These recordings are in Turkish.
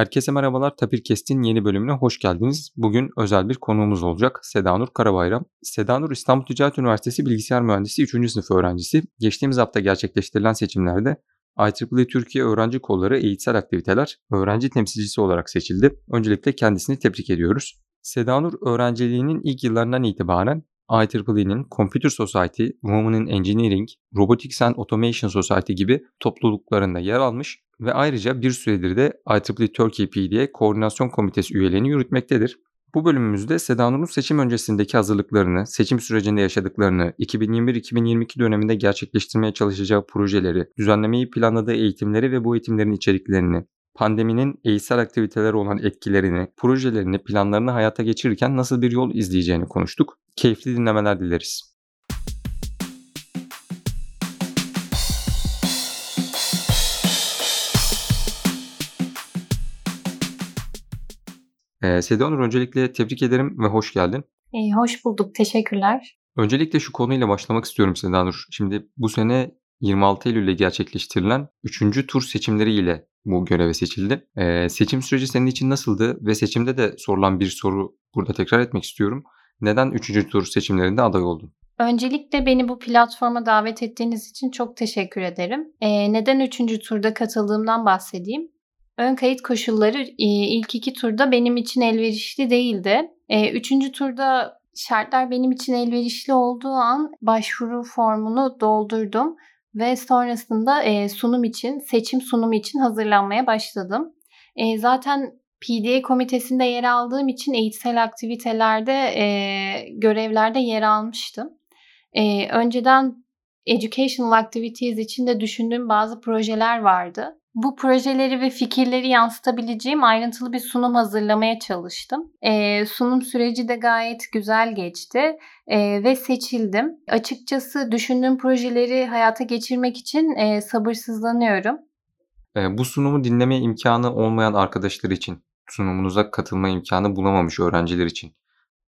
Herkese merhabalar. Tapir Kest'in yeni bölümüne hoş geldiniz. Bugün özel bir konuğumuz olacak. Sedanur Karabayram. Sedanur İstanbul Ticaret Üniversitesi Bilgisayar Mühendisi 3. sınıf öğrencisi. Geçtiğimiz hafta gerçekleştirilen seçimlerde IEEE Türkiye Öğrenci Kolları Eğitsel Aktiviteler öğrenci temsilcisi olarak seçildi. Öncelikle kendisini tebrik ediyoruz. Sedanur öğrenciliğinin ilk yıllarından itibaren IEEE'nin Computer Society, Women in Engineering, Robotics and Automation Society gibi topluluklarında yer almış ve ayrıca bir süredir de IEEE Turkey PDA Koordinasyon Komitesi üyeliğini yürütmektedir. Bu bölümümüzde Seda Nur'un seçim öncesindeki hazırlıklarını, seçim sürecinde yaşadıklarını, 2021-2022 döneminde gerçekleştirmeye çalışacağı projeleri, düzenlemeyi planladığı eğitimleri ve bu eğitimlerin içeriklerini, pandeminin eğitsel aktiviteler olan etkilerini, projelerini, planlarını hayata geçirirken nasıl bir yol izleyeceğini konuştuk. Keyifli dinlemeler dileriz. Ee, Seda Onur öncelikle tebrik ederim ve hoş geldin. İyi, hoş bulduk. Teşekkürler. Öncelikle şu konuyla başlamak istiyorum Seda Nur. Şimdi bu sene 26 Eylül'de gerçekleştirilen 3. tur seçimleriyle bu göreve seçildi. Ee, seçim süreci senin için nasıldı ve seçimde de sorulan bir soru burada tekrar etmek istiyorum. Neden 3. tur seçimlerinde aday oldun? Öncelikle beni bu platforma davet ettiğiniz için çok teşekkür ederim. Ee, neden 3. turda katıldığımdan bahsedeyim. Ön kayıt koşulları e, ilk iki turda benim için elverişli değildi. E, üçüncü turda şartlar benim için elverişli olduğu an başvuru formunu doldurdum ve sonrasında e, sunum için, seçim sunumu için hazırlanmaya başladım. Zaten PDA komitesinde yer aldığım için eğitsel aktivitelerde, görevlerde yer almıştım. Önceden educational activities için de düşündüğüm bazı projeler vardı bu projeleri ve fikirleri yansıtabileceğim ayrıntılı bir sunum hazırlamaya çalıştım. E, sunum süreci de gayet güzel geçti e, ve seçildim. Açıkçası düşündüğüm projeleri hayata geçirmek için e, sabırsızlanıyorum. E, bu sunumu dinleme imkanı olmayan arkadaşlar için, sunumunuza katılma imkanı bulamamış öğrenciler için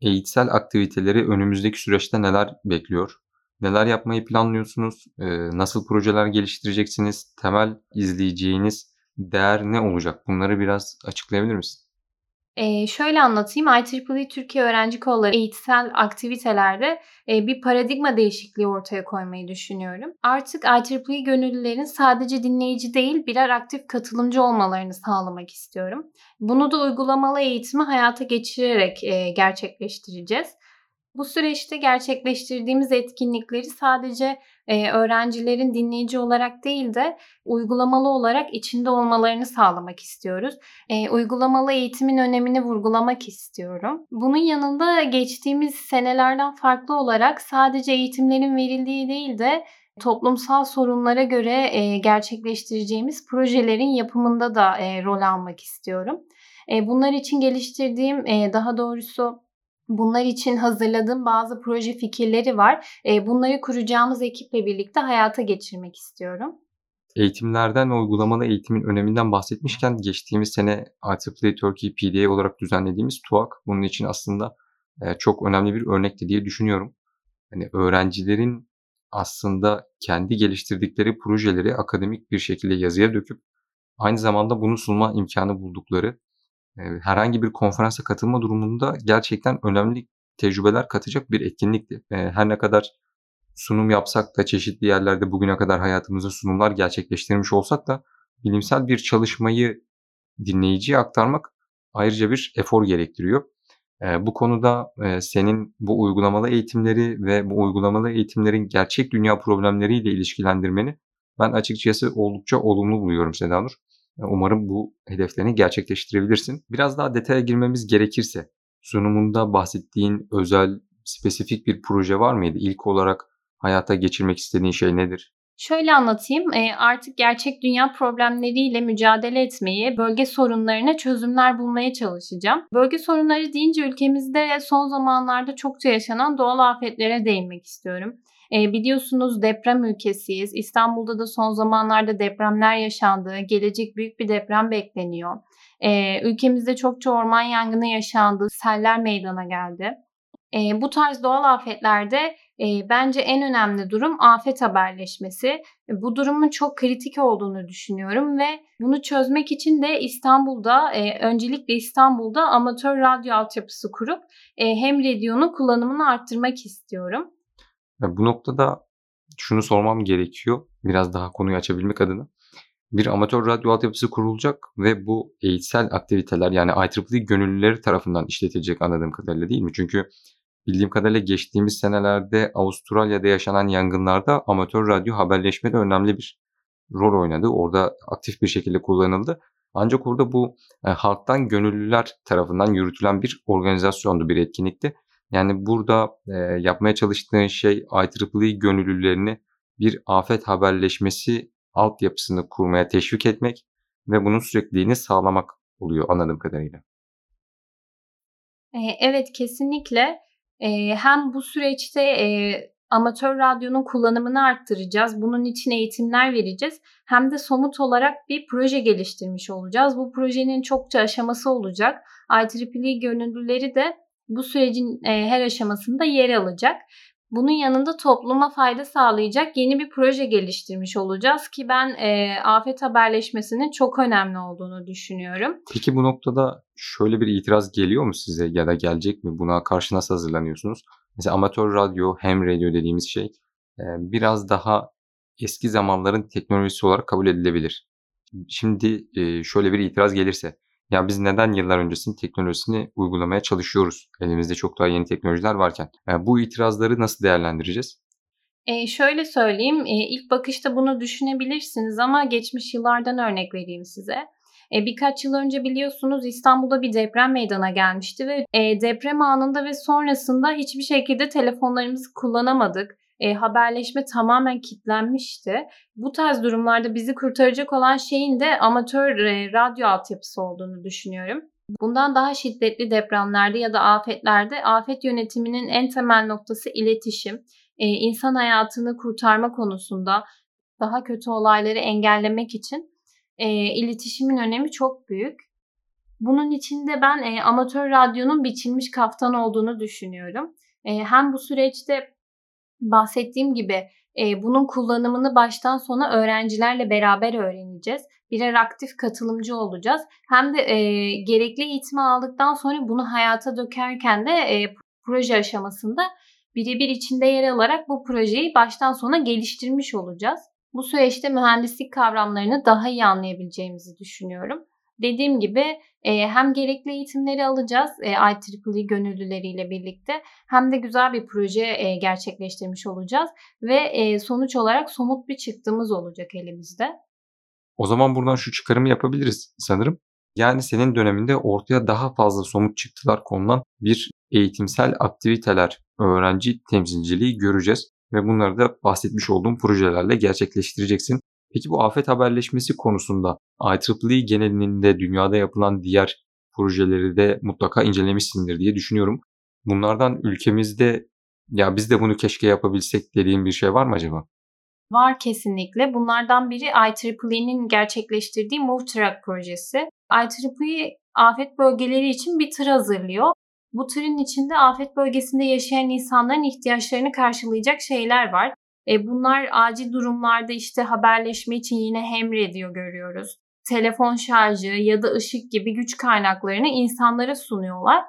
eğitsel aktiviteleri önümüzdeki süreçte neler bekliyor? Neler yapmayı planlıyorsunuz? nasıl projeler geliştireceksiniz? Temel izleyeceğiniz değer ne olacak? Bunları biraz açıklayabilir misin? Ee, şöyle anlatayım. IEEE Türkiye Öğrenci Kolları eğitsel aktivitelerde e, bir paradigma değişikliği ortaya koymayı düşünüyorum. Artık IEEE gönüllülerin sadece dinleyici değil birer aktif katılımcı olmalarını sağlamak istiyorum. Bunu da uygulamalı eğitimi hayata geçirerek e, gerçekleştireceğiz. Bu süreçte gerçekleştirdiğimiz etkinlikleri sadece e, öğrencilerin dinleyici olarak değil de uygulamalı olarak içinde olmalarını sağlamak istiyoruz. E, uygulamalı eğitimin önemini vurgulamak istiyorum. Bunun yanında geçtiğimiz senelerden farklı olarak sadece eğitimlerin verildiği değil de toplumsal sorunlara göre e, gerçekleştireceğimiz projelerin yapımında da e, rol almak istiyorum. E, bunlar için geliştirdiğim, e, daha doğrusu Bunlar için hazırladığım bazı proje fikirleri var. Bunları kuracağımız ekiple birlikte hayata geçirmek istiyorum. Eğitimlerden ve uygulamalı eğitimin öneminden bahsetmişken geçtiğimiz sene IEEE Turkey PDA olarak düzenlediğimiz TUAK bunun için aslında çok önemli bir örnekti diye düşünüyorum. Hani öğrencilerin aslında kendi geliştirdikleri projeleri akademik bir şekilde yazıya döküp aynı zamanda bunu sunma imkanı buldukları herhangi bir konferansa katılma durumunda gerçekten önemli tecrübeler katacak bir etkinlikti. Her ne kadar sunum yapsak da çeşitli yerlerde bugüne kadar hayatımızda sunumlar gerçekleştirmiş olsak da bilimsel bir çalışmayı dinleyiciye aktarmak ayrıca bir efor gerektiriyor. Bu konuda senin bu uygulamalı eğitimleri ve bu uygulamalı eğitimlerin gerçek dünya problemleriyle ilişkilendirmeni ben açıkçası oldukça olumlu buluyorum Sedanur. Umarım bu hedeflerini gerçekleştirebilirsin. Biraz daha detaya girmemiz gerekirse sunumunda bahsettiğin özel, spesifik bir proje var mıydı? İlk olarak hayata geçirmek istediğin şey nedir? Şöyle anlatayım. Artık gerçek dünya problemleriyle mücadele etmeyi, bölge sorunlarına çözümler bulmaya çalışacağım. Bölge sorunları deyince ülkemizde son zamanlarda çokça yaşanan doğal afetlere değinmek istiyorum. E, biliyorsunuz deprem ülkesiyiz. İstanbul'da da son zamanlarda depremler yaşandı. Gelecek büyük bir deprem bekleniyor. E, ülkemizde çokça orman yangını yaşandı. Seller meydana geldi. E, bu tarz doğal afetlerde E, bence en önemli durum afet haberleşmesi. Bu durumun çok kritik olduğunu düşünüyorum ve bunu çözmek için de İstanbul'da, e, öncelikle İstanbul'da amatör radyo altyapısı kurup e, hem radyonun kullanımını arttırmak istiyorum. Ya bu noktada şunu sormam gerekiyor biraz daha konuyu açabilmek adına. Bir amatör radyo altyapısı kurulacak ve bu eğitsel aktiviteler yani IEEE gönüllüleri tarafından işletilecek anladığım kadarıyla değil mi? Çünkü bildiğim kadarıyla geçtiğimiz senelerde Avustralya'da yaşanan yangınlarda amatör radyo haberleşme de önemli bir rol oynadı. Orada aktif bir şekilde kullanıldı. Ancak orada bu e, halktan gönüllüler tarafından yürütülen bir organizasyondu, bir etkinlikti. Yani burada e, yapmaya çalıştığın şey IEEE gönüllülerini bir afet haberleşmesi altyapısını kurmaya teşvik etmek ve bunun sürekliliğini sağlamak oluyor anladığım kadarıyla. Evet kesinlikle. Hem bu süreçte amatör radyonun kullanımını arttıracağız. Bunun için eğitimler vereceğiz. Hem de somut olarak bir proje geliştirmiş olacağız. Bu projenin çokça aşaması olacak. IEEE gönüllüleri de bu sürecin her aşamasında yer alacak. Bunun yanında topluma fayda sağlayacak yeni bir proje geliştirmiş olacağız ki ben e, afet haberleşmesinin çok önemli olduğunu düşünüyorum. Peki bu noktada şöyle bir itiraz geliyor mu size ya da gelecek mi? Buna karşı nasıl hazırlanıyorsunuz? Mesela amatör radyo, hem radyo dediğimiz şey e, biraz daha eski zamanların teknolojisi olarak kabul edilebilir. Şimdi e, şöyle bir itiraz gelirse ya biz neden yıllar öncesinin teknolojisini uygulamaya çalışıyoruz? Elimizde çok daha yeni teknolojiler varken. Yani bu itirazları nasıl değerlendireceğiz? E, şöyle söyleyeyim, e, ilk bakışta bunu düşünebilirsiniz ama geçmiş yıllardan örnek vereyim size. E, birkaç yıl önce biliyorsunuz İstanbul'da bir deprem meydana gelmişti ve e, deprem anında ve sonrasında hiçbir şekilde telefonlarımızı kullanamadık e, haberleşme tamamen kilitlenmişti. Bu tarz durumlarda bizi kurtaracak olan şeyin de amatör e, radyo altyapısı olduğunu düşünüyorum. Bundan daha şiddetli depremlerde ya da afetlerde afet yönetiminin en temel noktası iletişim. E, insan hayatını kurtarma konusunda daha kötü olayları engellemek için e, iletişimin önemi çok büyük. Bunun içinde ben e, amatör radyonun biçilmiş kaftan olduğunu düşünüyorum. E, hem bu süreçte bahsettiğim gibi e, bunun kullanımını baştan sona öğrencilerle beraber öğreneceğiz. Birer aktif katılımcı olacağız. Hem de e, gerekli eğitimi aldıktan sonra bunu hayata dökerken de e, proje aşamasında birebir içinde yer alarak bu projeyi baştan sona geliştirmiş olacağız. Bu süreçte mühendislik kavramlarını daha iyi anlayabileceğimizi düşünüyorum. Dediğim gibi hem gerekli eğitimleri alacağız e, IEEE gönüllüleriyle birlikte hem de güzel bir proje gerçekleştirmiş olacağız ve sonuç olarak somut bir çıktığımız olacak elimizde. O zaman buradan şu çıkarımı yapabiliriz sanırım. Yani senin döneminde ortaya daha fazla somut çıktılar konulan bir eğitimsel aktiviteler, öğrenci temsilciliği göreceğiz ve bunları da bahsetmiş olduğum projelerle gerçekleştireceksin. Peki bu afet haberleşmesi konusunda IEEE genelinde dünyada yapılan diğer projeleri de mutlaka incelemişsindir diye düşünüyorum. Bunlardan ülkemizde ya biz de bunu keşke yapabilsek dediğin bir şey var mı acaba? Var kesinlikle. Bunlardan biri IEEE'nin gerçekleştirdiği Move Track projesi. IEEE afet bölgeleri için bir tır hazırlıyor. Bu tırın içinde afet bölgesinde yaşayan insanların ihtiyaçlarını karşılayacak şeyler var. E, bunlar acil durumlarda işte haberleşme için yine hem radio görüyoruz. Telefon şarjı ya da ışık gibi güç kaynaklarını insanlara sunuyorlar.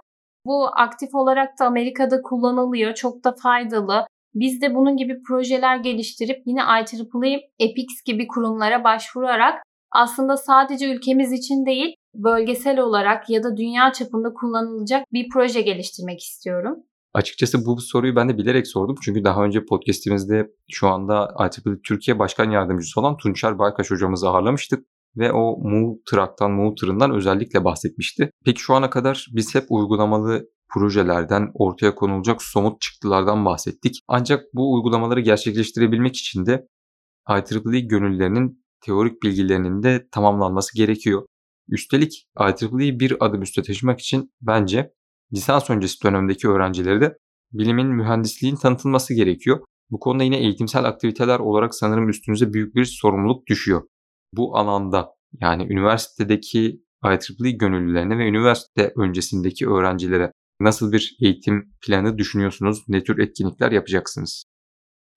Bu aktif olarak da Amerika'da kullanılıyor. Çok da faydalı. Biz de bunun gibi projeler geliştirip yine IEEE, EPIX gibi kurumlara başvurarak aslında sadece ülkemiz için değil, bölgesel olarak ya da dünya çapında kullanılacak bir proje geliştirmek istiyorum. Açıkçası bu soruyu ben de bilerek sordum. Çünkü daha önce podcastimizde şu anda IEEE Türkiye Başkan Yardımcısı olan Tunçer Baykaş hocamızı ağırlamıştık. Ve o Move Track'tan, özellikle bahsetmişti. Peki şu ana kadar biz hep uygulamalı projelerden, ortaya konulacak somut çıktılardan bahsettik. Ancak bu uygulamaları gerçekleştirebilmek için de IEEE gönüllerinin teorik bilgilerinin de tamamlanması gerekiyor. Üstelik IEEE'yi bir adım üste taşımak için bence lisans öncesi dönemdeki öğrencileri de bilimin, mühendisliğin tanıtılması gerekiyor. Bu konuda yine eğitimsel aktiviteler olarak sanırım üstünüze büyük bir sorumluluk düşüyor. Bu alanda yani üniversitedeki IEEE gönüllülerine ve üniversite öncesindeki öğrencilere Nasıl bir eğitim planı düşünüyorsunuz? Ne tür etkinlikler yapacaksınız?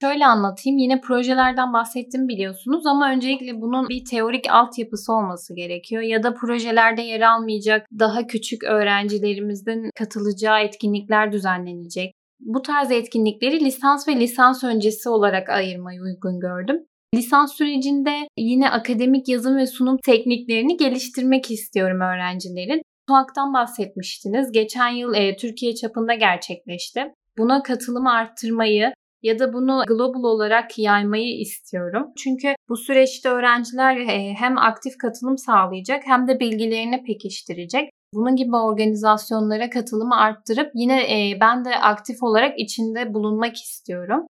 Şöyle anlatayım. Yine projelerden bahsettim biliyorsunuz ama öncelikle bunun bir teorik altyapısı olması gerekiyor. Ya da projelerde yer almayacak daha küçük öğrencilerimizin katılacağı etkinlikler düzenlenecek. Bu tarz etkinlikleri lisans ve lisans öncesi olarak ayırmayı uygun gördüm. Lisans sürecinde yine akademik yazım ve sunum tekniklerini geliştirmek istiyorum öğrencilerin. TUAK'tan bahsetmiştiniz. Geçen yıl e, Türkiye çapında gerçekleşti. Buna katılımı arttırmayı ya da bunu global olarak yaymayı istiyorum. Çünkü bu süreçte öğrenciler e, hem aktif katılım sağlayacak hem de bilgilerini pekiştirecek. Bunun gibi organizasyonlara katılımı arttırıp yine e, ben de aktif olarak içinde bulunmak istiyorum.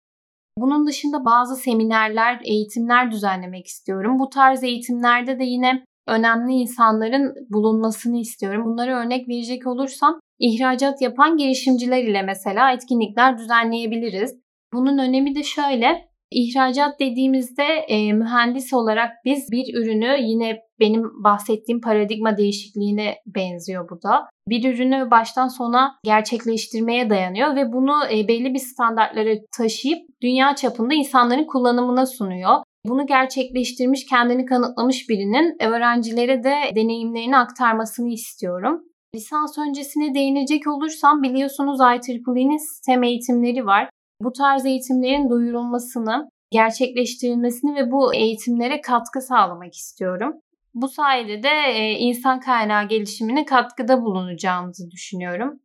Bunun dışında bazı seminerler, eğitimler düzenlemek istiyorum. Bu tarz eğitimlerde de yine önemli insanların bulunmasını istiyorum. Bunları örnek verecek olursam ihracat yapan girişimciler ile mesela etkinlikler düzenleyebiliriz. Bunun önemi de şöyle. İhracat dediğimizde e, mühendis olarak biz bir ürünü yine benim bahsettiğim paradigma değişikliğine benziyor bu da. Bir ürünü baştan sona gerçekleştirmeye dayanıyor ve bunu e, belli bir standartlara taşıyıp dünya çapında insanların kullanımına sunuyor. Bunu gerçekleştirmiş, kendini kanıtlamış birinin öğrencilere de deneyimlerini aktarmasını istiyorum. Lisans öncesine değinecek olursam biliyorsunuz IEEE'nin sistem eğitimleri var. Bu tarz eğitimlerin duyurulmasını, gerçekleştirilmesini ve bu eğitimlere katkı sağlamak istiyorum. Bu sayede de e, insan kaynağı gelişimine katkıda bulunacağımızı düşünüyorum.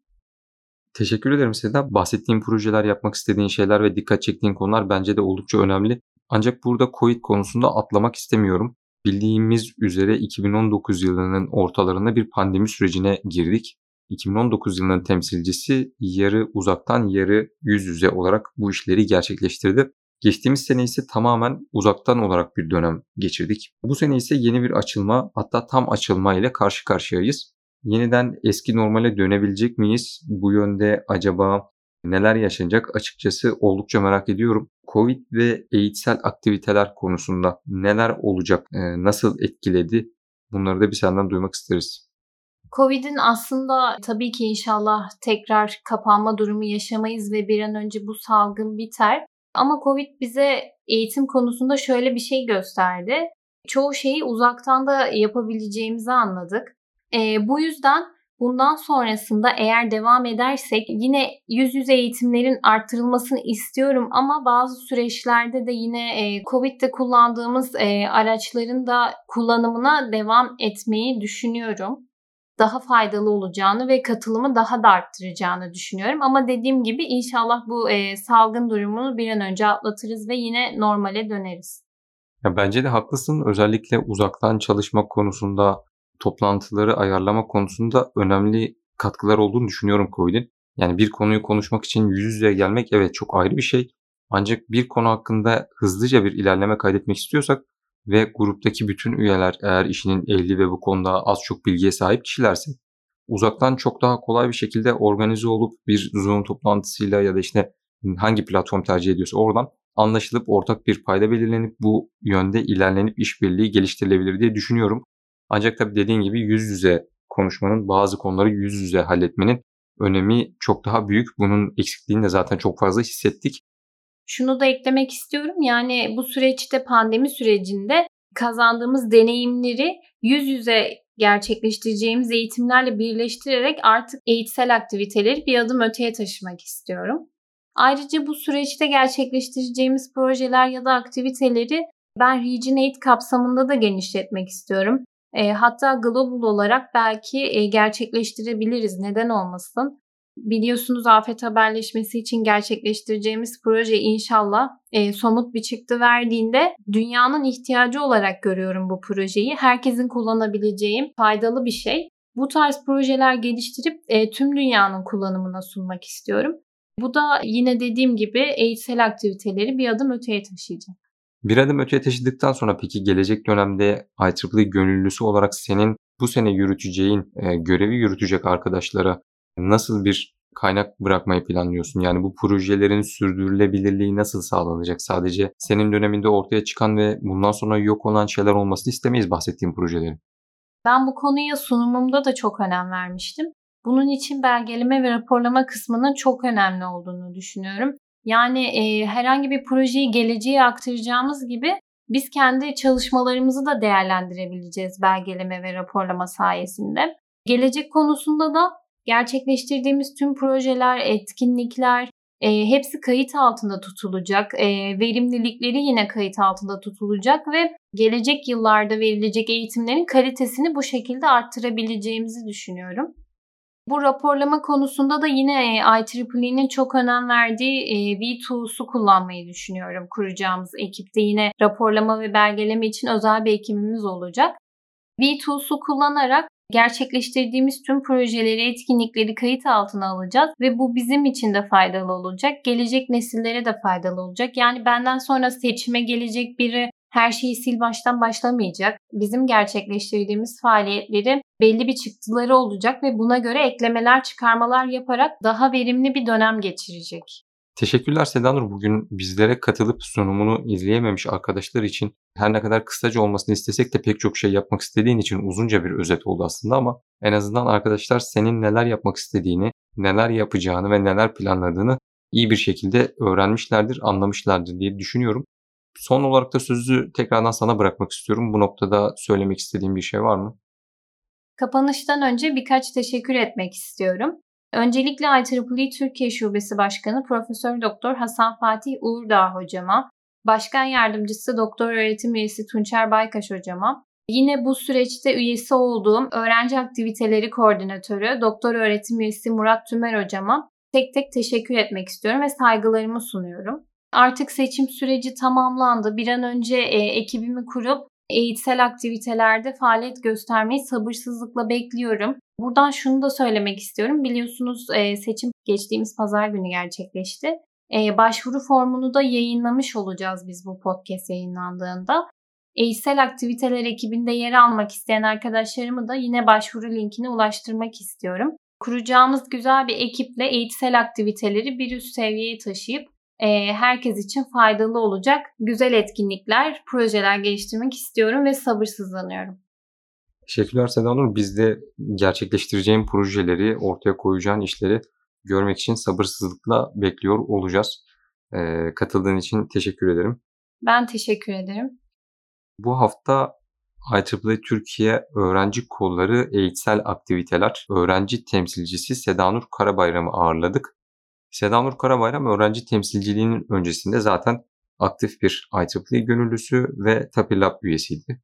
Teşekkür ederim Seda. Bahsettiğin projeler, yapmak istediğin şeyler ve dikkat çektiğin konular bence de oldukça önemli. Ancak burada COVID konusunda atlamak istemiyorum. Bildiğimiz üzere 2019 yılının ortalarında bir pandemi sürecine girdik. 2019 yılının temsilcisi yarı uzaktan yarı yüz yüze olarak bu işleri gerçekleştirdi. Geçtiğimiz sene ise tamamen uzaktan olarak bir dönem geçirdik. Bu sene ise yeni bir açılma hatta tam açılma ile karşı karşıyayız. Yeniden eski normale dönebilecek miyiz? Bu yönde acaba neler yaşanacak açıkçası oldukça merak ediyorum. Covid ve eğitsel aktiviteler konusunda neler olacak, nasıl etkiledi bunları da bir senden duymak isteriz. Covid'in aslında tabii ki inşallah tekrar kapanma durumu yaşamayız ve bir an önce bu salgın biter. Ama Covid bize eğitim konusunda şöyle bir şey gösterdi. Çoğu şeyi uzaktan da yapabileceğimizi anladık. E, bu yüzden bundan sonrasında eğer devam edersek yine yüz yüze eğitimlerin arttırılmasını istiyorum ama bazı süreçlerde de yine e, Covid'de kullandığımız e, araçların da kullanımına devam etmeyi düşünüyorum daha faydalı olacağını ve katılımı daha da arttıracağını düşünüyorum. Ama dediğim gibi inşallah bu e, salgın durumunu bir an önce atlatırız ve yine normale döneriz. Ya bence de haklısın. Özellikle uzaktan çalışmak konusunda, toplantıları ayarlama konusunda önemli katkılar olduğunu düşünüyorum COVID'in. Yani bir konuyu konuşmak için yüz yüze gelmek evet çok ayrı bir şey. Ancak bir konu hakkında hızlıca bir ilerleme kaydetmek istiyorsak ve gruptaki bütün üyeler eğer işinin ehli ve bu konuda az çok bilgiye sahip kişilerse uzaktan çok daha kolay bir şekilde organize olup bir Zoom toplantısıyla ya da işte hangi platform tercih ediyorsa oradan anlaşılıp ortak bir payda belirlenip bu yönde ilerlenip işbirliği geliştirilebilir diye düşünüyorum. Ancak tabii dediğin gibi yüz yüze konuşmanın bazı konuları yüz yüze halletmenin önemi çok daha büyük. Bunun eksikliğini de zaten çok fazla hissettik. Şunu da eklemek istiyorum. Yani bu süreçte pandemi sürecinde kazandığımız deneyimleri yüz yüze gerçekleştireceğimiz eğitimlerle birleştirerek artık eğitsel aktiviteleri bir adım öteye taşımak istiyorum. Ayrıca bu süreçte gerçekleştireceğimiz projeler ya da aktiviteleri ben Regionate kapsamında da genişletmek istiyorum. E, hatta global olarak belki e, gerçekleştirebiliriz. Neden olmasın? Biliyorsunuz afet haberleşmesi için gerçekleştireceğimiz proje inşallah e, somut bir çıktı verdiğinde dünyanın ihtiyacı olarak görüyorum bu projeyi. Herkesin kullanabileceği faydalı bir şey. Bu tarz projeler geliştirip e, tüm dünyanın kullanımına sunmak istiyorum. Bu da yine dediğim gibi eğitsel aktiviteleri bir adım öteye taşıyacak. Bir adım öteye taşıdıktan sonra peki gelecek dönemde IEEE gönüllüsü olarak senin bu sene yürüteceğin, e, görevi yürütecek arkadaşlara nasıl bir kaynak bırakmayı planlıyorsun? Yani bu projelerin sürdürülebilirliği nasıl sağlanacak? Sadece senin döneminde ortaya çıkan ve bundan sonra yok olan şeyler olmasını istemeyiz bahsettiğim projelerin. Ben bu konuya sunumumda da çok önem vermiştim. Bunun için belgeleme ve raporlama kısmının çok önemli olduğunu düşünüyorum. Yani e, herhangi bir projeyi geleceğe aktaracağımız gibi biz kendi çalışmalarımızı da değerlendirebileceğiz belgeleme ve raporlama sayesinde. Gelecek konusunda da gerçekleştirdiğimiz tüm projeler, etkinlikler e, hepsi kayıt altında tutulacak. E, verimlilikleri yine kayıt altında tutulacak ve gelecek yıllarda verilecek eğitimlerin kalitesini bu şekilde arttırabileceğimizi düşünüyorum. Bu raporlama konusunda da yine IEEE'nin çok önem verdiği V2'su kullanmayı düşünüyorum kuracağımız ekipte. Yine raporlama ve belgeleme için özel bir ekibimiz olacak. V2'su kullanarak gerçekleştirdiğimiz tüm projeleri, etkinlikleri kayıt altına alacağız ve bu bizim için de faydalı olacak. Gelecek nesillere de faydalı olacak. Yani benden sonra seçime gelecek biri her şeyi sil baştan başlamayacak. Bizim gerçekleştirdiğimiz faaliyetleri belli bir çıktıları olacak ve buna göre eklemeler, çıkarmalar yaparak daha verimli bir dönem geçirecek. Teşekkürler Sedanur. Bugün bizlere katılıp sunumunu izleyememiş arkadaşlar için her ne kadar kısaca olmasını istesek de pek çok şey yapmak istediğin için uzunca bir özet oldu aslında ama en azından arkadaşlar senin neler yapmak istediğini, neler yapacağını ve neler planladığını iyi bir şekilde öğrenmişlerdir, anlamışlardır diye düşünüyorum. Son olarak da sözü tekrardan sana bırakmak istiyorum. Bu noktada söylemek istediğin bir şey var mı? Kapanıştan önce birkaç teşekkür etmek istiyorum. Öncelikle IEEE Türkiye Şubesi Başkanı Profesör Doktor Hasan Fatih Uğurdağ hocama, Başkan Yardımcısı Doktor Öğretim Üyesi Tunçer Baykaş hocama, yine bu süreçte üyesi olduğum Öğrenci Aktiviteleri Koordinatörü Doktor Öğretim Üyesi Murat Tümer hocama tek tek teşekkür etmek istiyorum ve saygılarımı sunuyorum. Artık seçim süreci tamamlandı. Bir an önce e, ekibimi kurup eğitsel aktivitelerde faaliyet göstermeyi sabırsızlıkla bekliyorum. Buradan şunu da söylemek istiyorum. Biliyorsunuz seçim geçtiğimiz pazar günü gerçekleşti. Başvuru formunu da yayınlamış olacağız biz bu podcast yayınlandığında. Eğitsel aktiviteler ekibinde yer almak isteyen arkadaşlarımı da yine başvuru linkine ulaştırmak istiyorum. Kuracağımız güzel bir ekiple eğitsel aktiviteleri bir üst seviyeye taşıyıp e, herkes için faydalı olacak güzel etkinlikler, projeler geliştirmek istiyorum ve sabırsızlanıyorum. Teşekkürler Seda Nur. Biz de gerçekleştireceğim projeleri, ortaya koyacağın işleri görmek için sabırsızlıkla bekliyor olacağız. Ee, katıldığın için teşekkür ederim. Ben teşekkür ederim. Bu hafta IEEE Türkiye Öğrenci Kolları Eğitsel Aktiviteler Öğrenci Temsilcisi Sedanur Karabayram'ı ağırladık. Sedanur Karabayram öğrenci temsilciliğinin öncesinde zaten aktif bir IEEE gönüllüsü ve Tapilab üyesiydi.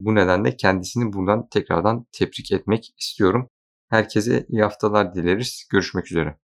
Bu nedenle kendisini buradan tekrardan tebrik etmek istiyorum. Herkese iyi haftalar dileriz. Görüşmek üzere.